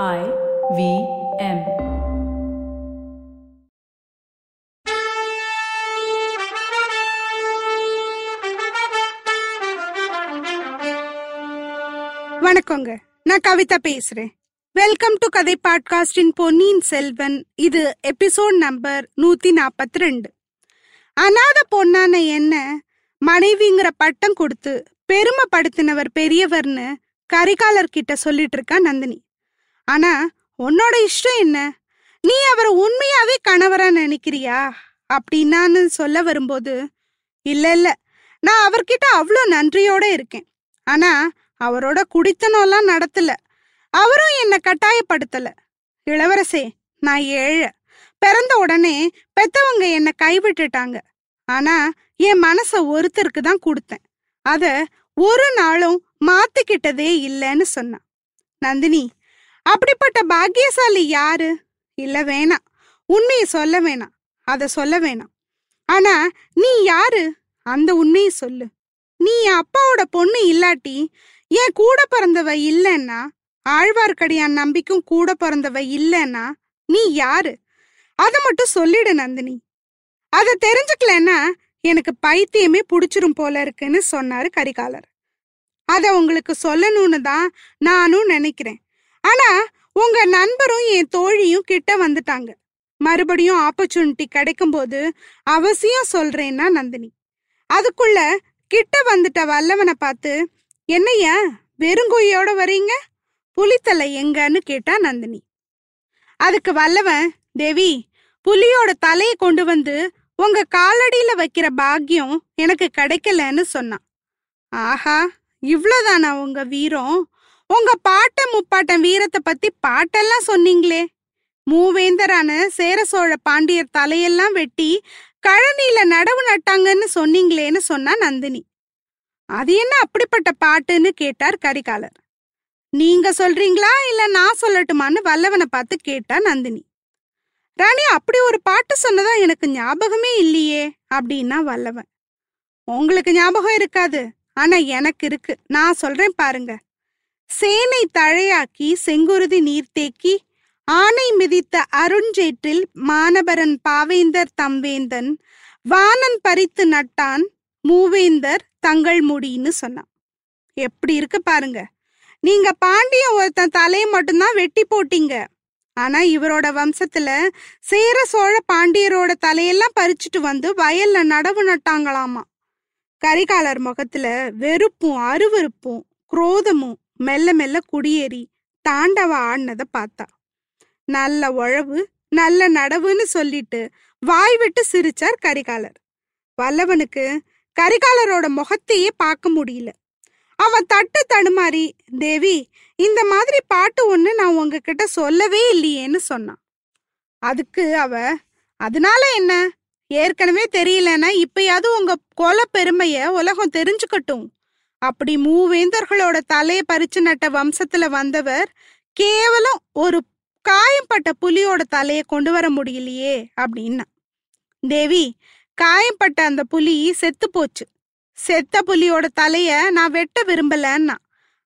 I V M. வணக்கங்க. நான் கவிதா பேசுறேன். வெல்கம் டு கதை பாட்காஸ்டின் பொன்னியின் செல்வன். இது எபிசோட் நம்பர் நூத்தி நாற்பத்தி ரெண்டு அநாத பொண்ணான என்ன மனைவிங்கிற பட்டம் கொடுத்து பெருமைப்படுத்தினவர் பெரியவர்னு கரிகாலர் கிட்ட சொல்லிட்டு இருக்கா நந்தினி. ஆனா உன்னோட இஷ்டம் என்ன? நீ அவரை உண்மையாவே கணவரா நினைக்கிறியா? அப்படின்னான்னு சொல்ல வரும்போது இல்ல இல்ல. நான் அவர்கிட்ட அவ்வளோ நன்றியோட இருக்கேன். ஆனா அவரோட குடித்தனம்லாம் நடத்தல. அவரும் என்னை கட்டாயப்படுத்தல. இளவரசே நான் ஏழை. பிறந்த உடனே பெத்தவங்க என்னை கைவிட்டுட்டாங்க. ஆனா என் மனச ஒருத்தருக்கு தான் கொடுத்தேன். அத ஒரு நாளும் மாத்திக்கிட்டதே இல்லைன்னு சொன்னான். நந்தினி அப்படிப்பட்ட பாக்கியசாலி யாரு? இல்ல வேணாம். உண்மையை சொல்ல வேணாம். அத சொல்ல வேணாம். ஆனா நீ யாரு? அந்த உண்மையை சொல்லு. நீ என் அப்பாவோட பொண்ணு இல்லாட்டி என் கூட பிறந்தவ இல்லைன்னா ஆழ்வார்க்கடியான் நம்பிக்கும் கூட பிறந்தவ இல்லைன்னா நீ யாரு? அதை மட்டும் சொல்லிடு நந்தினி. அதை தெரிஞ்சுக்கலன்னா எனக்கு பைத்தியமே பிடிச்சிரும் போல இருக்குன்னு சொன்னாரு கரிகாலர். அதை உங்களுக்கு சொல்லணும்னு தான் நானும் நினைக்கிறேன். ஆனா உங்க நண்பரும் என் தோழியும் கிட்ட வந்துட்டாங்க. மறுபடியும் ஆப்பர்ச்சுனிட்டி கிடைக்கும் போது அவசியம் சொல்றேன்னா நந்தினி. அதுக்குள்ள கிட்ட வந்துட்ட வல்லவனை பார்த்து என்னய்யா வெறுங்குயோட வரீங்க? புலித்தலை எங்கன்னு கேட்டா நந்தினி. அதுக்கு வல்லவன் தேவி புலியோட தலையை கொண்டு வந்து உங்க காலடியில வைக்கிற பாக்கியம் எனக்கு கிடைக்கலன்னு சொன்னான். ஆஹா இவ்வளோதானா உங்க வீரம்? உங்க பாட்ட முப்பாட்டன் வீரத்தை பத்தி பாட்டெல்லாம் சொன்னீங்களே. மூவேந்தரான சேர சோழ பாண்டியர் தலையெல்லாம் வெட்டி கழனியில நடவு நட்டாங்கன்னு சொன்னீங்களேன்னு சொன்னா நந்தினி. அது என்ன அப்படிப்பட்ட பாட்டுன்னு கேட்டார் கரிகாலர். நீங்க சொல்றீங்களா இல்ல நான் சொல்லட்டுமான்னு வல்லவனை பார்த்து கேட்டா நந்தினி. ராணி அப்படி ஒரு பாட்டு சொன்னதா எனக்கு ஞாபகமே இல்லையே அப்படின்னா வல்லவன். உங்களுக்கு ஞாபகம் இருக்காது ஆனா எனக்கு இருக்கு. நான் சொல்றேன் பாருங்க. சேனை தழையாக்கி செங்குருதி நீர் தேக்கி ஆனை மிதித்த அருஞ்சேற்றில் மானபரன் பாவேந்தர் தம்வேந்தன் வானன் பறித்து நட்டான் மூவேந்தர் தங்கள் முடின்னு சொன்னான். எப்படி இருக்கு பாருங்க. நீங்க பாண்டிய ஒருத்தன் தலையை மட்டும்தான் வெட்டி போட்டீங்க. ஆனா இவரோட வம்சத்துல சேர சோழ பாண்டியரோட தலையெல்லாம் பறிச்சுட்டு வந்து வயல்ல நடவு நட்டாங்களாமா. கரிகாலர் முகத்துல வெறுப்பும் அருவருப்பும் குரோதமும் மெல்ல மெல்ல குடியேறி தாண்டவ ஆடினதை பார்த்தா. நல்ல உழவு நல்ல நடவுன்னு சொல்லிட்டு வாய் விட்டு சிரிச்சார் கரிகாலர். வல்லவனுக்கு கரிகாலரோட முகத்தையே பார்க்க முடியல. அவன் தட்டு தடுமாறி தேவி இந்த மாதிரி பாட்டு ஒன்று நான் உங்ககிட்ட சொல்லவே இல்லையேன்னு சொன்னான். அதுக்கு அவ அதனால என்ன? ஏற்கனவே தெரியலன்னா இப்பயாவது உங்க கொல பெருமைய உலகம் தெரிஞ்சுக்கட்டும். அப்படி மூவேந்தர்களோட தலையை பறிச்சு நட்ட வம்சத்துல வந்தவர் கேவலம் ஒரு காயம்பட்ட புலியோட தலையை கொண்டு வர முடியலையே அப்படின்னா. தேவி காயம்பட்ட அந்த புலி செத்து போச்சு. செத்த புலியோட தலைய நான் வெட்ட விரும்பலன்னா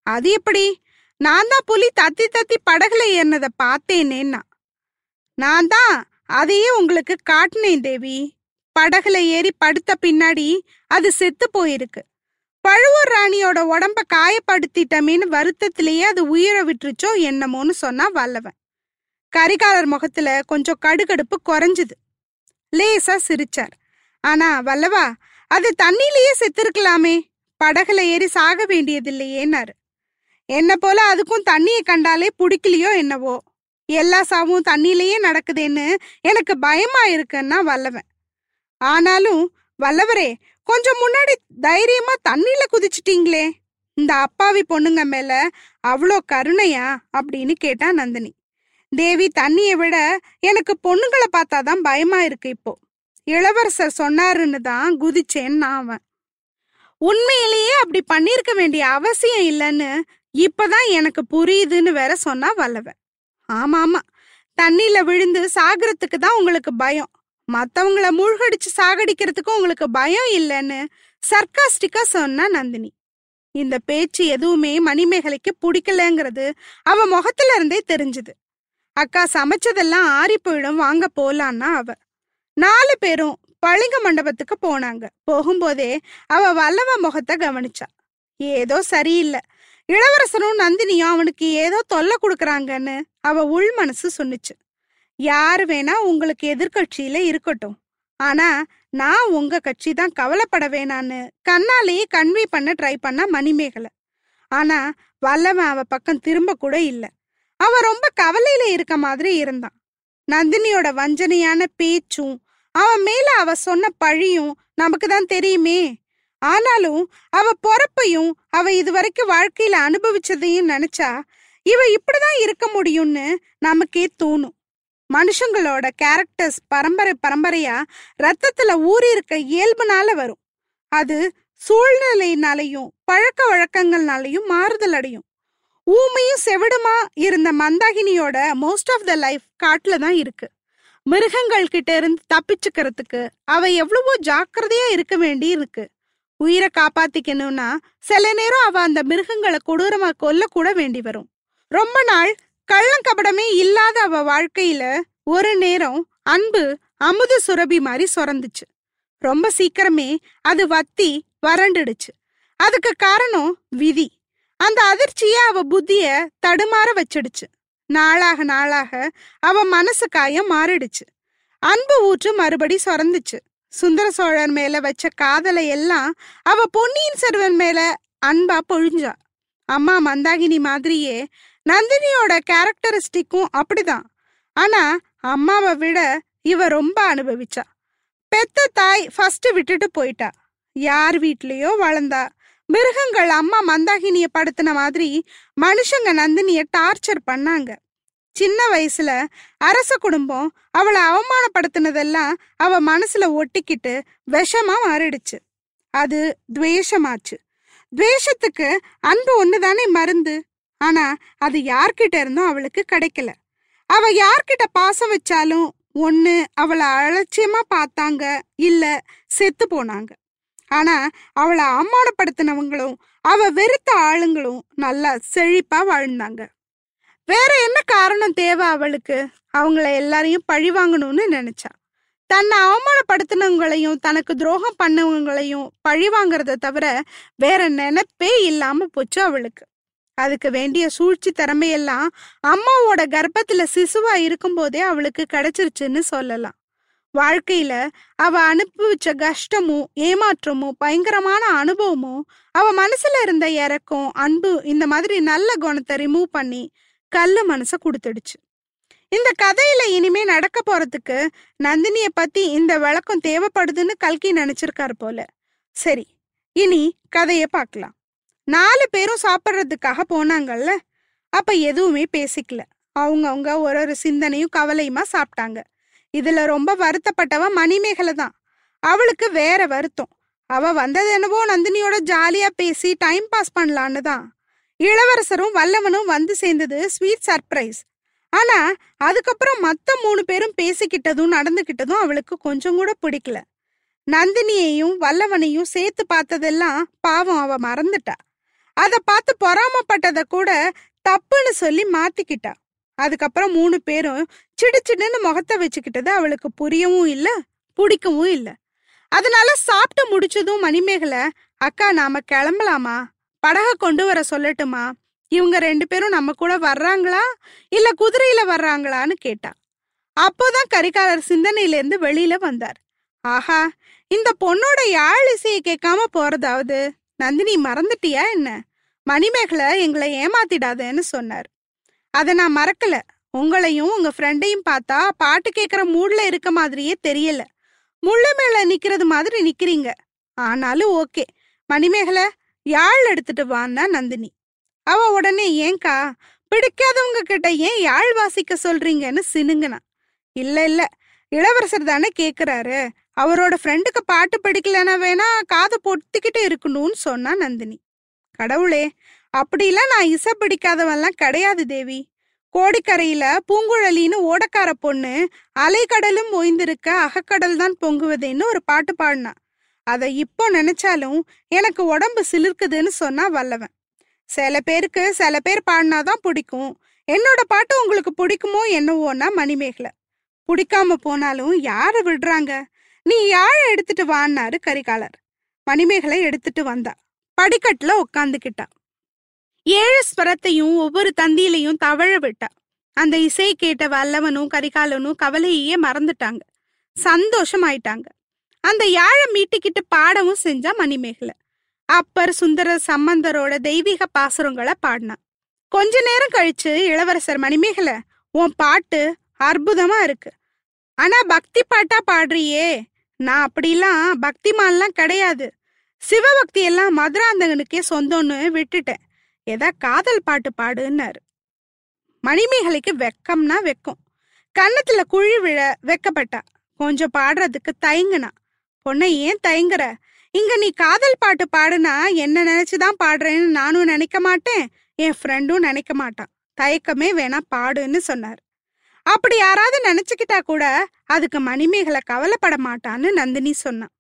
அது எப்படி? நான் தான் புலி தத்தி தத்தி படகுல ஏறினதை பார்த்தேனேன்னா. நான் தான் அதையே உங்களுக்கு காட்டினேன் தேவி. படகுல ஏறி படுத்த பின்னாடி அது செத்து போயிருக்கு. பழுவூர் ராணியோட உடம்ப காயப்படுத்திட்டமேன்னு வருத்தத்திலேயே அது உயிரை விட்டுருச்சோ என்னமோன்னு சொன்னா வல்லவன். கரிகாலர் முகத்துல கொஞ்சம் கடுகடுப்பு குறைஞ்சுது. லேசா சிரிச்சார். ஆனா வல்லவா அது தண்ணியிலேயே செத்திருக்கலாமே படகுல ஏறி சாக வேண்டியதில்லையேனாரு என்ன போல அதுக்கும் தண்ணியை கண்டாலே பிடிக்கலையோ என்னவோ எல்லா சாவும் தண்ணியிலேயே நடக்குதேன்னு எனக்கு பயமா இருக்குன்னா வல்லவன். ஆனாலும் வல்லவரே கொஞ்சம் முன்னாடி தைரியமா தண்ணியில குதிச்சிட்டீங்களே. இந்த அப்பாவி பொண்ணுங்க மேல அவ்வளோ கருணையா அப்படின்னு கேட்டா நந்தினி. தேவி தண்ணியை விட எனக்கு பொண்ணுங்களை பார்த்தாதான் பயமா இருக்கு இப்போ. இளவரசர் சொன்னாருன்னு தான் குதிச்சேன்னு அவன். உண்மையிலேயே அப்படி பண்ணிருக்க வேண்டிய அவசியம் இல்லைன்னு இப்பதான் எனக்கு புரியுதுன்னு வேற சொன்னா வல்லவன். ஆமா ஆமா தண்ணியில விழுந்து சாகிறதுக்கு தான் உங்களுக்கு பயம். மத்தவங்கள மூழ்கடிச்சு சாகடிக்கிறதுக்கு உங்களுக்கு பயம் இல்லைன்னு சர்க்காஸ்டிக்கா சொன்னா நந்தினி. இந்த பேச்சு எதுவுமே மணிமேகலைக்கு பிடிக்கலங்கிறது அவ முகத்துல இருந்தே தெரிஞ்சுது. அக்கா சமைச்சதெல்லாம் ஆறி போயிடும் வாங்க போலான்னா அவ. நாலு பேரும் பளிங்க மண்டபத்துக்கு போனாங்க. போகும்போதே அவ வல்லவ முகத்தை கவனிச்சா. ஏதோ சரியில்லை. இளவரசனும் நந்தினியும் அவனுக்கு ஏதோ தொல்லை கொடுக்குறாங்கன்னு அவ உள் மனசு சொன்னுச்சு. யாரு வேணா உங்களுக்கு எதிர்கட்சியில இருக்கட்டும். ஆனா நான் உங்க கட்சி தான் கவலைப்பட வேணான்னு கண்ணாலேயே கன்வே பண்ண ட்ரை பண்ணா மணிமேகலை ஆனா வல்லவன் அவ பக்கம் திரும்ப கூட இல்ல. அவ ரொம்ப கவலையில இருக்க மாதிரி இருந்தான். நந்தினியோட வஞ்சனையான பேச்சும் அவன் மேல அவ சொன்ன பழியும் நமக்கு தான் தெரியுமே. ஆனாலும் அவ பொறப்பையும் அவ இதுவரைக்கும் வாழ்க்கையில அனுபவிச்சதையும் நினைச்சா இவ இப்படிதான் இருக்க முடியும்னு நமக்கே தோணும். மனுஷங்களோட கேரக்டர்ஸ் பரம்பரை பரம்பரையா ரத்தத்துல ஊறி இருக்க இயல்புனால வரும். அது சூழ்நிலையினாலையும் பழக்க வழக்கங்கள்னாலையும் மாறுதல் அடையும். ஊமையும் செவிடுமா இருந்த மந்தாகினியோட மோஸ்ட் ஆஃப் த லைஃப் காட்டுல தான் இருக்கு. மிருகங்கள் கிட்ட இருந்து தப்பிச்சுக்கிறதுக்கு அவ எவ்வளவோ ஜாக்கிரதையா இருக்க வேண்டி இருக்கு. உயிரை காப்பாத்திக்கணும்னா சில நேரம் அவ அந்த மிருகங்களை கொடூரமா கொல்ல கூட வேண்டி வரும். ரொம்ப நாள் கள்ளங்கபடமே இல்லாத அவ வாழ்க்கையில ஒரு நேரம் அன்பு அமுத சுரபி மாதிரி சுரந்துச்சு. ரொம்ப சீக்கிரமே அது வத்தி வறண்டுடுச்சு. அதுக்கு காரணம் விதி. அந்த அதிர்ச்சியே அவ புத்திய தடுமாற வச்சிடுச்சு. நாளாக நாளாக அவ மனசு காயம் மாறிடுச்சு. அன்பு ஊற்று மறுபடி சுரந்துச்சு. சுந்தர சோழர் மேல வச்ச காதலை எல்லாம் அவ பொன்னியின் செல்வன் மேல அன்பா பொழிஞ்சா. அம்மா மந்தாகினி மாதிரியே நந்தினியோட கேரக்டரிஸ்டிக்கும் அப்படிதான். ஆனா அம்மாவை விட இவ ரொம்ப அனுபவிச்சா. பெத்த தாய் ஃபர்ஸ்ட் விட்டுட்டு போயிட்டா. யார் வீட்லயோ வளர்ந்தா. மிருகங்கள் அம்மா மந்தாகினிய படுத்தின மாதிரி மனுஷங்க நந்தினிய டார்ச்சர் பண்ணாங்க. சின்ன வயசுல அரச குடும்பம் அவளை அவமானப்படுத்தினதெல்லாம் அவ மனசுல ஒட்டிக்கிட்டு விஷமா மாறிடுச்சு. அது துவேஷமாச்சு. துவேஷத்துக்கு அன்பு ஒண்ணுதானே மருந்து? ஆனா அது யார்கிட்ட இருந்தும் அவளுக்கு கிடைக்கல. அவ யார்கிட்ட பாசம் வச்சாலும் ஒன்று அவளை அலட்சியமா பார்த்தாங்க இல்ல செத்து போனாங்க. ஆனா அவளை அவமானப்படுத்தினவங்களும் அவ வெறுத்த ஆளுங்களும் நல்லா செழிப்பா வாழ்ந்தாங்க. வேற என்ன காரணம் தேவை அவளுக்கு? அவங்கள எல்லாரையும் பழி வாங்கணும்னு நினைச்சா. தன்னை அவமானப்படுத்தினவங்களையும் தனக்கு துரோகம் பண்ணவங்களையும் பழி வாங்குறத தவிர வேற நினைப்பே இல்லாம போச்சு அவளுக்கு. அதுக்கு வேண்டிய சூழ்ச்சி திறமையெல்லாம் அம்மாவோட கர்ப்பத்துல சிசுவா இருக்கும்போதே அவளுக்கு கிடைச்சிருச்சுன்னு சொல்லலாம். வாழ்க்கையில அவ அனுபவிச்ச கஷ்டமும் ஏமாற்றமும் பயங்கரமான அனுபவமும் அவ மனசுல இருந்த இறக்கம் அன்பு இந்த மாதிரி நல்ல குணத்தை ரிமூவ் பண்ணி கல்லு மனச கொடுத்துடுச்சு. இந்த கதையில இனிமே நடக்க போறதுக்கு நந்தினிய பத்தி இந்த விளக்கம் தேவைப்படுதுன்னு கல்கி நினைச்சிருக்காரு போல. சரி இனி கதைய பார்க்கலாம். நாலு பேரும் சாப்பிட்றதுக்காக போனாங்கல்ல. அப்ப எதுவுமே பேசிக்கல. அவங்கவுங்க ஒரு ஒரு சிந்தனையும் கவலையுமா சாப்பிட்டாங்க. இதுல ரொம்ப வருத்தப்பட்டவ மணிமேகலை தான். அவளுக்கு வேற வருத்தம். அவ வந்தது என்னவோ நந்தினியோட ஜாலியா பேசி டைம் பாஸ் பண்ணலான்னு தான். இளவரசரும் வல்லவனும் வந்து சேர்ந்தது ஸ்வீட் சர்ப்ரைஸ். ஆனா அதுக்கப்புறம் மத்த மூணு பேரும் பேசிக்கிட்டதும் நடந்துகிட்டதும் அவளுக்கு கொஞ்சம் கூட பிடிக்கல. நந்தினியையும் வல்லவனையும் சேர்த்து பார்த்ததெல்லாம் பாவம். அவ மறந்துட்டா. அத பார்த்து பொறாமப்பட்டத கூட தப்புன்னு சொல்லி மாத்திக்கிட்டா. அதுக்கப்புறம் மூணு பேரும் சிடு சிடுன்னு முகத்தை வச்சுக்கிட்டது அவளுக்கு புரியவும் இல்ல பிடிக்கவும் இல்ல. அதனால சாப்பிட்டு முடிச்சதும் மணிமேகலை அக்கா நாம கிளம்பலாமா? படக கொண்டு வர சொல்லட்டுமா? இவங்க ரெண்டு பேரும் நம்ம கூட வர்றாங்களா? இல்ல குதிரையில வர்றாங்களான்னு கேட்டா. அப்போதான் கரிகாலர் சிந்தனையில இருந்து வெளியில வந்தார். ஆஹா இந்த பொண்ணோட யாழ் இசையை கேட்காம போறதாவது? நந்தினி மறந்துட்டியா என்ன? மணிமேகலை எங்களை ஏமாத்திடாதேன்னு சொன்னார். அதை நான் மறக்கல. உங்களையும் உங்க ஃப்ரெண்டையும் பார்த்தா பாட்டு கேட்குற மூட்ல இருக்க மாதிரியே தெரியல. முள்ள மேல நிக்கிறது மாதிரி நிக்கிறீங்க. ஆனாலும் ஓகே. மணிமேகலை யாழ் எடுத்துட்டு வான்னா நந்தினி. அவ உடனே ஏங்கா பிடிக்காதவங்க கிட்ட ஏன் யாழ் வாசிக்க சொல்றீங்கன்னு சினுங்கனா? இல்ல இல்ல. இளவரசர் தானே கேக்குறாரு. அவரோட ஃப்ரெண்டுக்கு பாட்டு படிக்கலன்னா வேணா காதை பொத்திக்கிட்டு இருக்கணும்னு சொன்னா நந்தினி. கடவுளே அப்படிலாம் நான் இசை பிடிக்காதவன்லாம் கிடையாது தேவி. கோடிக்கரையில பூங்குழலின்னு ஓடக்கார பொண்ணு அலைக்கடலும் ஓய்ந்திருக்க அகக்கடல் தான் பொங்குவதேன்னு ஒரு பாட்டு பாடினா. அதை இப்போ நினைச்சாலும் எனக்கு உடம்பு சிலிர்க்குதுன்னு சொன்னா வல்லவன். சில பேருக்கு சில பேர் பாடினாதான் பிடிக்கும். என்னோட பாட்டு உங்களுக்கு பிடிக்குமோ என்னவோன்னா மணிமேகலை. பிடிக்காம போனாலும் யாரை விடுறாங்க? நீ யாழை எடுத்துட்டு வான்னாரு கரிகாலர். மணிமேகலை எடுத்துட்டு வந்தா. படிக்கட்டுல உட்காந்துக்கிட்டா ஏழு ஸ்வரத்தையும் ஒவ்வொரு தந்தியிலையும் தவழ விட்டா. அந்த இசை கேட்ட வல்லவனும் கரிகாலனும் கவலையே மறந்துட்டாங்க. சந்தோஷமாயிட்டாங்க. அந்த யாழை மீட்டிக்கிட்டு பாடவும் செஞ்சா மணிமேகலை. அப்பர் சுந்தர சம்பந்தரோட தெய்வீக பாசுரங்களை பாடினான் கொஞ்ச நேரம் கழிச்சு இளவரசர் மணிமேகலை உன் பாட்டு அற்புதமா இருக்கு. ஆனா பக்தி பாட்டா பாடுறியே. நான் அப்படிலாம் பக்திமான்லாம் கிடையாது. சிவபக்தி எல்லாம் மதுராந்தகனுக்கே சொந்தம்னு விட்டுட்டேன். ஏதா காதல் பாட்டு பாடுன்னாரு. மணிமேகலைக்கு வெக்கம்னா வெக்கம். கன்னத்துல குழி விழ வெக்கப்பட்டா. கொஞ்சம் பாடுறதுக்கு தயங்குனா. பொண்ணை ஏன் தயங்குற? இங்க நீ காதல் பாட்டு பாடுனா என்ன நினைச்சுதான் பாடுறேன்னு நானும் நினைக்க மாட்டேன். என் ஃப்ரெண்டும் நினைக்க மாட்டான். தயக்கமே வேணா பாடுன்னு சொன்னார். அப்படி யாராவது நினைச்சுக்கிட்டா கூட அதுக்கு மணிமேகலை கவலைப்பட மாட்டான்னு நந்தினி சொன்னான்.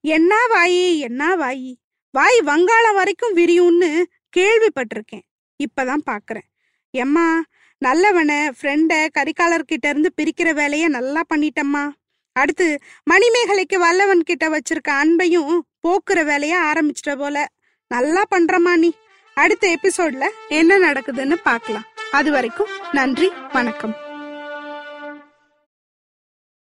என்ன வாயி என்ன வாயி? வாய் வங்காளம் வரைக்கும் விரியும்னு கேள்விப்பட்டிருக்கேன். இப்பதான் பாக்குறேன். எம்மா நல்லவனை ஃப்ரெண்ட கரிகாலர்கிட்ட இருந்து பிரிக்கிற வேலைய நல்லா பண்ணிட்டம்மா. அடுத்து மணிமேகலைக்கு வல்லவன் கிட்ட வச்சிருக்க அன்பையும் போக்குற வேலைய ஆரம்பிச்சிட்ட போல. நல்லா பண்றமா நீ. அடுத்த எபிசோட்ல என்ன நடக்குதுன்னு பார்க்கலாம் அது வரைக்கும் நன்றி வணக்கம்.